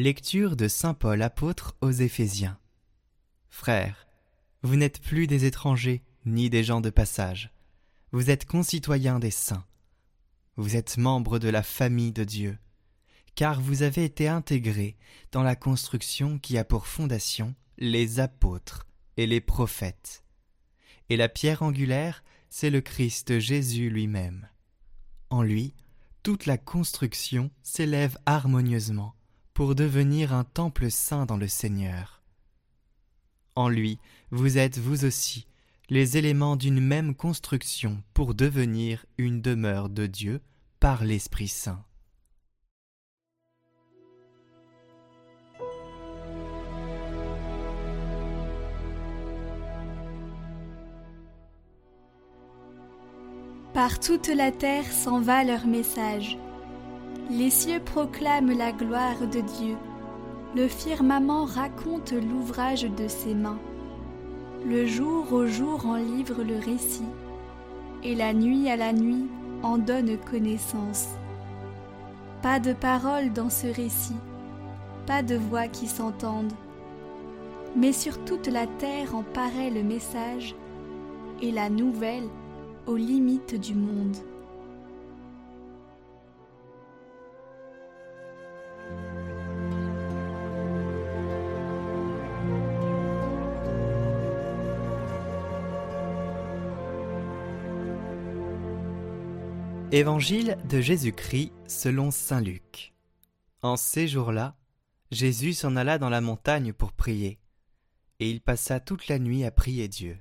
Lecture de Saint Paul apôtre aux Éphésiens. Frères, vous n'êtes plus des étrangers ni des gens de passage. Vous êtes concitoyens des saints. Vous êtes membres de la famille de Dieu, car vous avez été intégrés dans la construction qui a pour fondation les apôtres et les prophètes. Et la pierre angulaire, c'est le Christ Jésus lui-même. En lui, toute la construction s'élève harmonieusement pour devenir un temple saint dans le Seigneur. En lui, vous êtes vous aussi les éléments d'une même construction pour devenir une demeure de Dieu par l'Esprit Saint. Par toute la terre s'en va leur message les cieux proclament la gloire de Dieu. Le firmament raconte l'ouvrage de ses mains. Le jour au jour en livre le récit, et la nuit à la nuit en donne connaissance. Pas de parole dans ce récit, pas de voix qui s'entendent, mais sur toute la terre en paraît le message et la nouvelle aux limites du monde. Évangile de Jésus-Christ selon Saint Luc. En ces jours-là, Jésus s'en alla dans la montagne pour prier, et il passa toute la nuit à prier Dieu.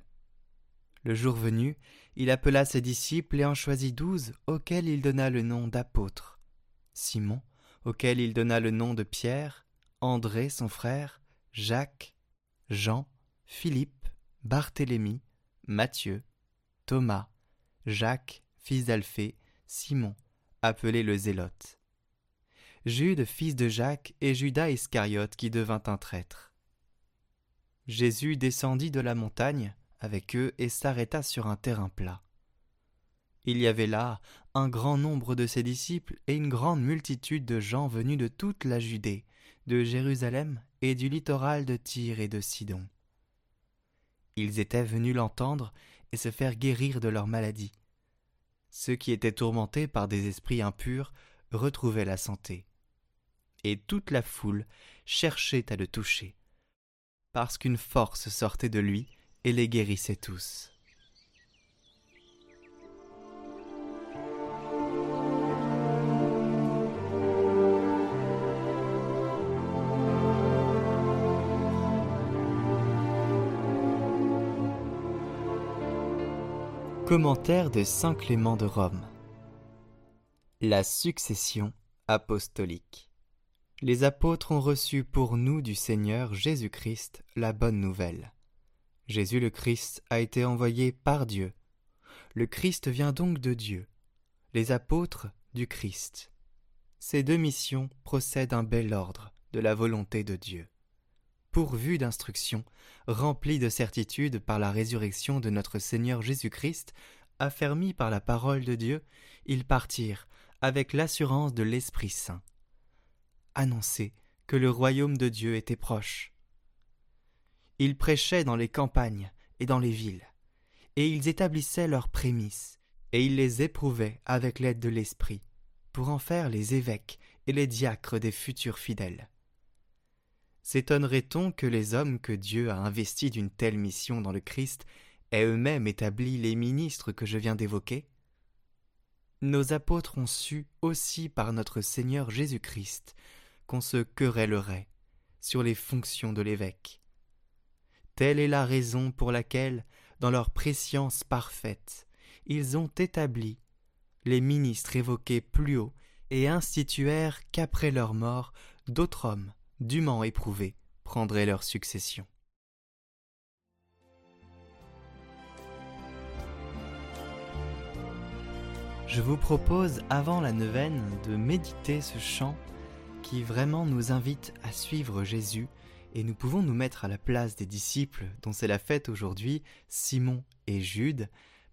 Le jour venu, il appela ses disciples et en choisit douze auxquels il donna le nom d'apôtres. Simon, auquel il donna le nom de Pierre, André son frère, Jacques, Jean, Philippe, Barthélemy, Matthieu, Thomas, Jacques, fils d'Alphée, Simon, appelé le Zélote. Jude, fils de Jacques, et Judas Iscariote qui devint un traître. Jésus descendit de la montagne avec eux et s'arrêta sur un terrain plat. Il y avait là un grand nombre de ses disciples et une grande multitude de gens venus de toute la Judée, de Jérusalem et du littoral de Tyr et de Sidon. Ils étaient venus l'entendre et se faire guérir de leur maladie. Ceux qui étaient tourmentés par des esprits impurs retrouvaient la santé. Et toute la foule cherchait à le toucher, parce qu'une force sortait de lui et les guérissait tous. Commentaire de Saint Clément de Rome La succession apostolique Les apôtres ont reçu pour nous du Seigneur Jésus-Christ la bonne nouvelle. Jésus le Christ a été envoyé par Dieu. Le Christ vient donc de Dieu. Les apôtres du Christ. Ces deux missions procèdent d'un bel ordre de la volonté de Dieu pourvus d'instruction, remplis de certitude par la résurrection de notre Seigneur Jésus-Christ, affermis par la parole de Dieu, ils partirent avec l'assurance de l'Esprit Saint. Annoncer que le royaume de Dieu était proche. Ils prêchaient dans les campagnes et dans les villes, et ils établissaient leurs prémices, et ils les éprouvaient avec l'aide de l'Esprit, pour en faire les évêques et les diacres des futurs fidèles. S'étonnerait-on que les hommes que Dieu a investis d'une telle mission dans le Christ aient eux-mêmes établi les ministres que je viens d'évoquer? Nos apôtres ont su aussi par notre Seigneur Jésus-Christ qu'on se querellerait sur les fonctions de l'évêque. Telle est la raison pour laquelle, dans leur préscience parfaite, ils ont établi les ministres évoqués plus haut et instituèrent qu'après leur mort d'autres hommes dûment éprouvés, prendraient leur succession. Je vous propose, avant la neuvaine, de méditer ce chant qui vraiment nous invite à suivre Jésus, et nous pouvons nous mettre à la place des disciples dont c'est la fête aujourd'hui, Simon et Jude,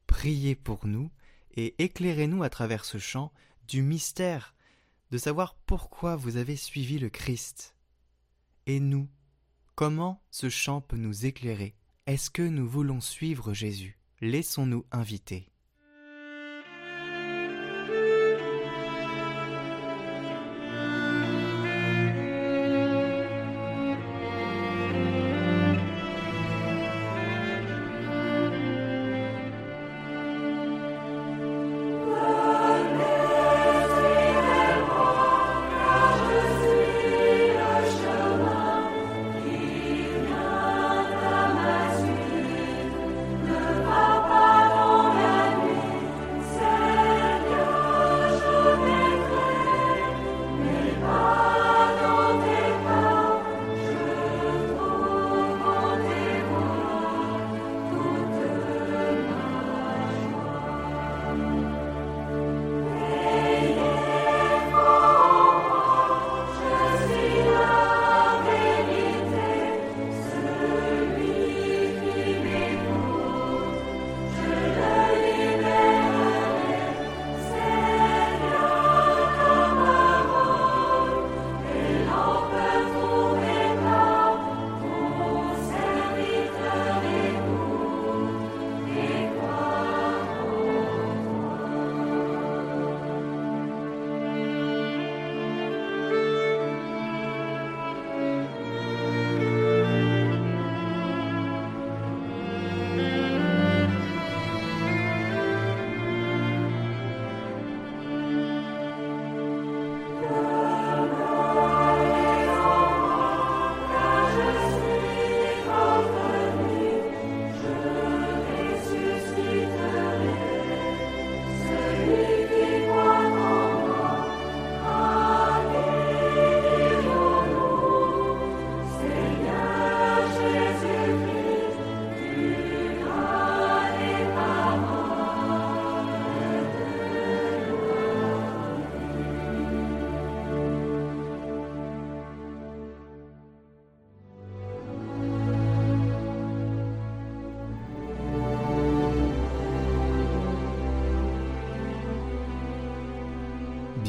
priez pour nous et éclairez-nous à travers ce chant du mystère de savoir pourquoi vous avez suivi le Christ Et nous, comment ce chant peut nous éclairer? Est-ce que nous voulons suivre Jésus? Laissons-nous inviter.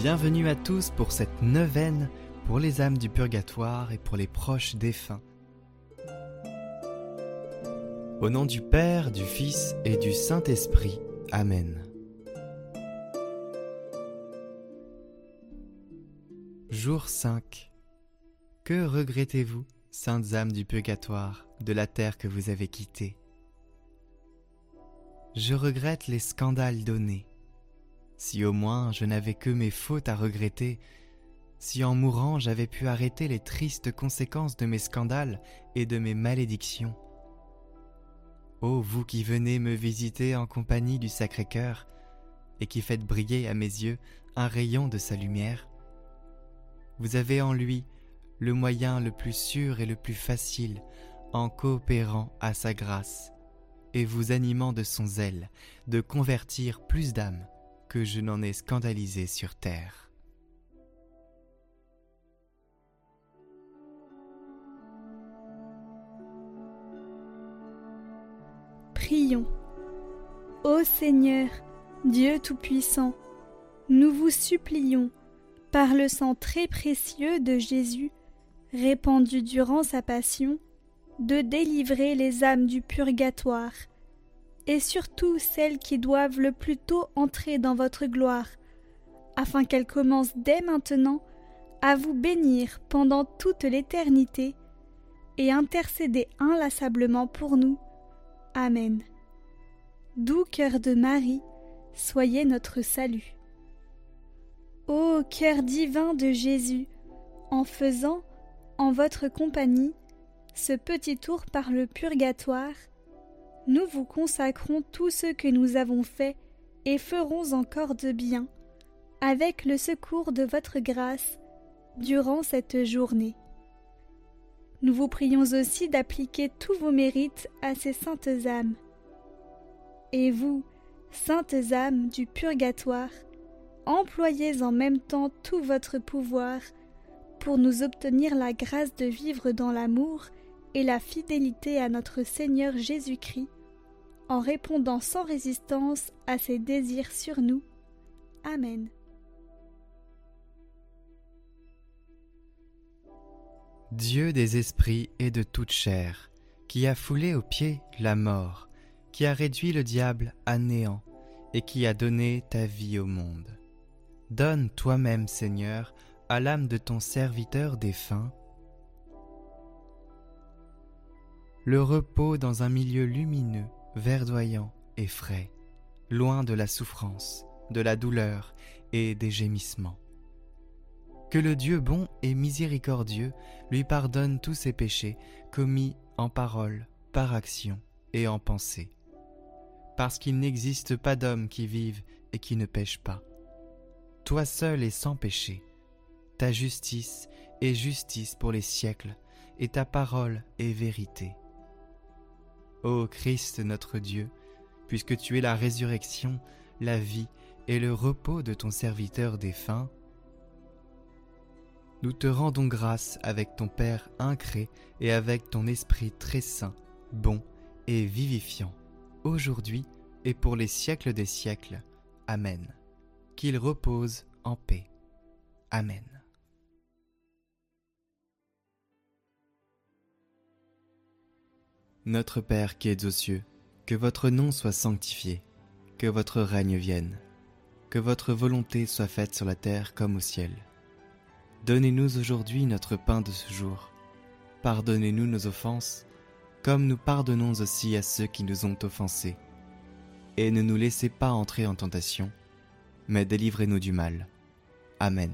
Bienvenue à tous pour cette neuvaine pour les âmes du purgatoire et pour les proches défunts. Au nom du Père, du Fils et du Saint-Esprit. Amen. Jour 5. Que regrettez-vous, saintes âmes du purgatoire, de la terre que vous avez quittée? Je regrette les scandales donnés si au moins je n'avais que mes fautes à regretter, si en mourant j'avais pu arrêter les tristes conséquences de mes scandales et de mes malédictions. Ô vous qui venez me visiter en compagnie du Sacré-Cœur, et qui faites briller à mes yeux un rayon de sa lumière, vous avez en lui le moyen le plus sûr et le plus facile en coopérant à sa grâce, et vous animant de son zèle de convertir plus d'âmes je n'en ai scandalisé sur terre. Prions. Ô Seigneur, Dieu Tout-Puissant, nous vous supplions, par le sang très précieux de Jésus, répandu durant sa passion, de délivrer les âmes du purgatoire et surtout celles qui doivent le plus tôt entrer dans votre gloire, afin qu'elles commencent dès maintenant à vous bénir pendant toute l'éternité et intercéder inlassablement pour nous. Amen. Doux cœur de Marie, soyez notre salut. Ô cœur divin de Jésus, en faisant, en votre compagnie, ce petit tour par le purgatoire, nous vous consacrons tout ce que nous avons fait et ferons encore de bien, avec le secours de votre grâce, durant cette journée. Nous vous prions aussi d'appliquer tous vos mérites à ces saintes âmes. Et vous, saintes âmes du purgatoire, employez en même temps tout votre pouvoir pour nous obtenir la grâce de vivre dans l'amour et la fidélité à notre Seigneur Jésus-Christ, en répondant sans résistance à ses désirs sur nous. Amen. Dieu des esprits et de toute chair, qui a foulé aux pieds la mort, qui a réduit le diable à néant, et qui a donné ta vie au monde. Donne toi-même, Seigneur, à l'âme de ton serviteur défunt, le repos dans un milieu lumineux, verdoyant et frais, loin de la souffrance, de la douleur et des gémissements. Que le Dieu bon et miséricordieux lui pardonne tous ses péchés commis en parole, par action et en pensée. Parce qu'il n'existe pas d'homme qui vive et qui ne pêche pas. Toi seul est sans péché. Ta justice est justice pour les siècles, et ta parole est vérité. Ô Christ notre Dieu, puisque tu es la résurrection, la vie et le repos de ton serviteur défunt, nous te rendons grâce avec ton Père incré et avec ton Esprit très saint, bon et vivifiant, aujourd'hui et pour les siècles des siècles. Amen. Qu'il repose en paix. Amen. Notre Père qui es aux cieux, que votre nom soit sanctifié, que votre règne vienne, que votre volonté soit faite sur la terre comme au ciel. Donnez-nous aujourd'hui notre pain de ce jour. Pardonnez-nous nos offenses, comme nous pardonnons aussi à ceux qui nous ont offensés. Et ne nous laissez pas entrer en tentation, mais délivrez-nous du mal. Amen.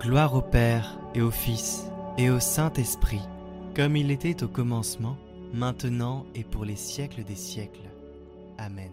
Gloire au Père et au Fils et au Saint-Esprit, comme il était au commencement, maintenant et pour les siècles des siècles. Amen.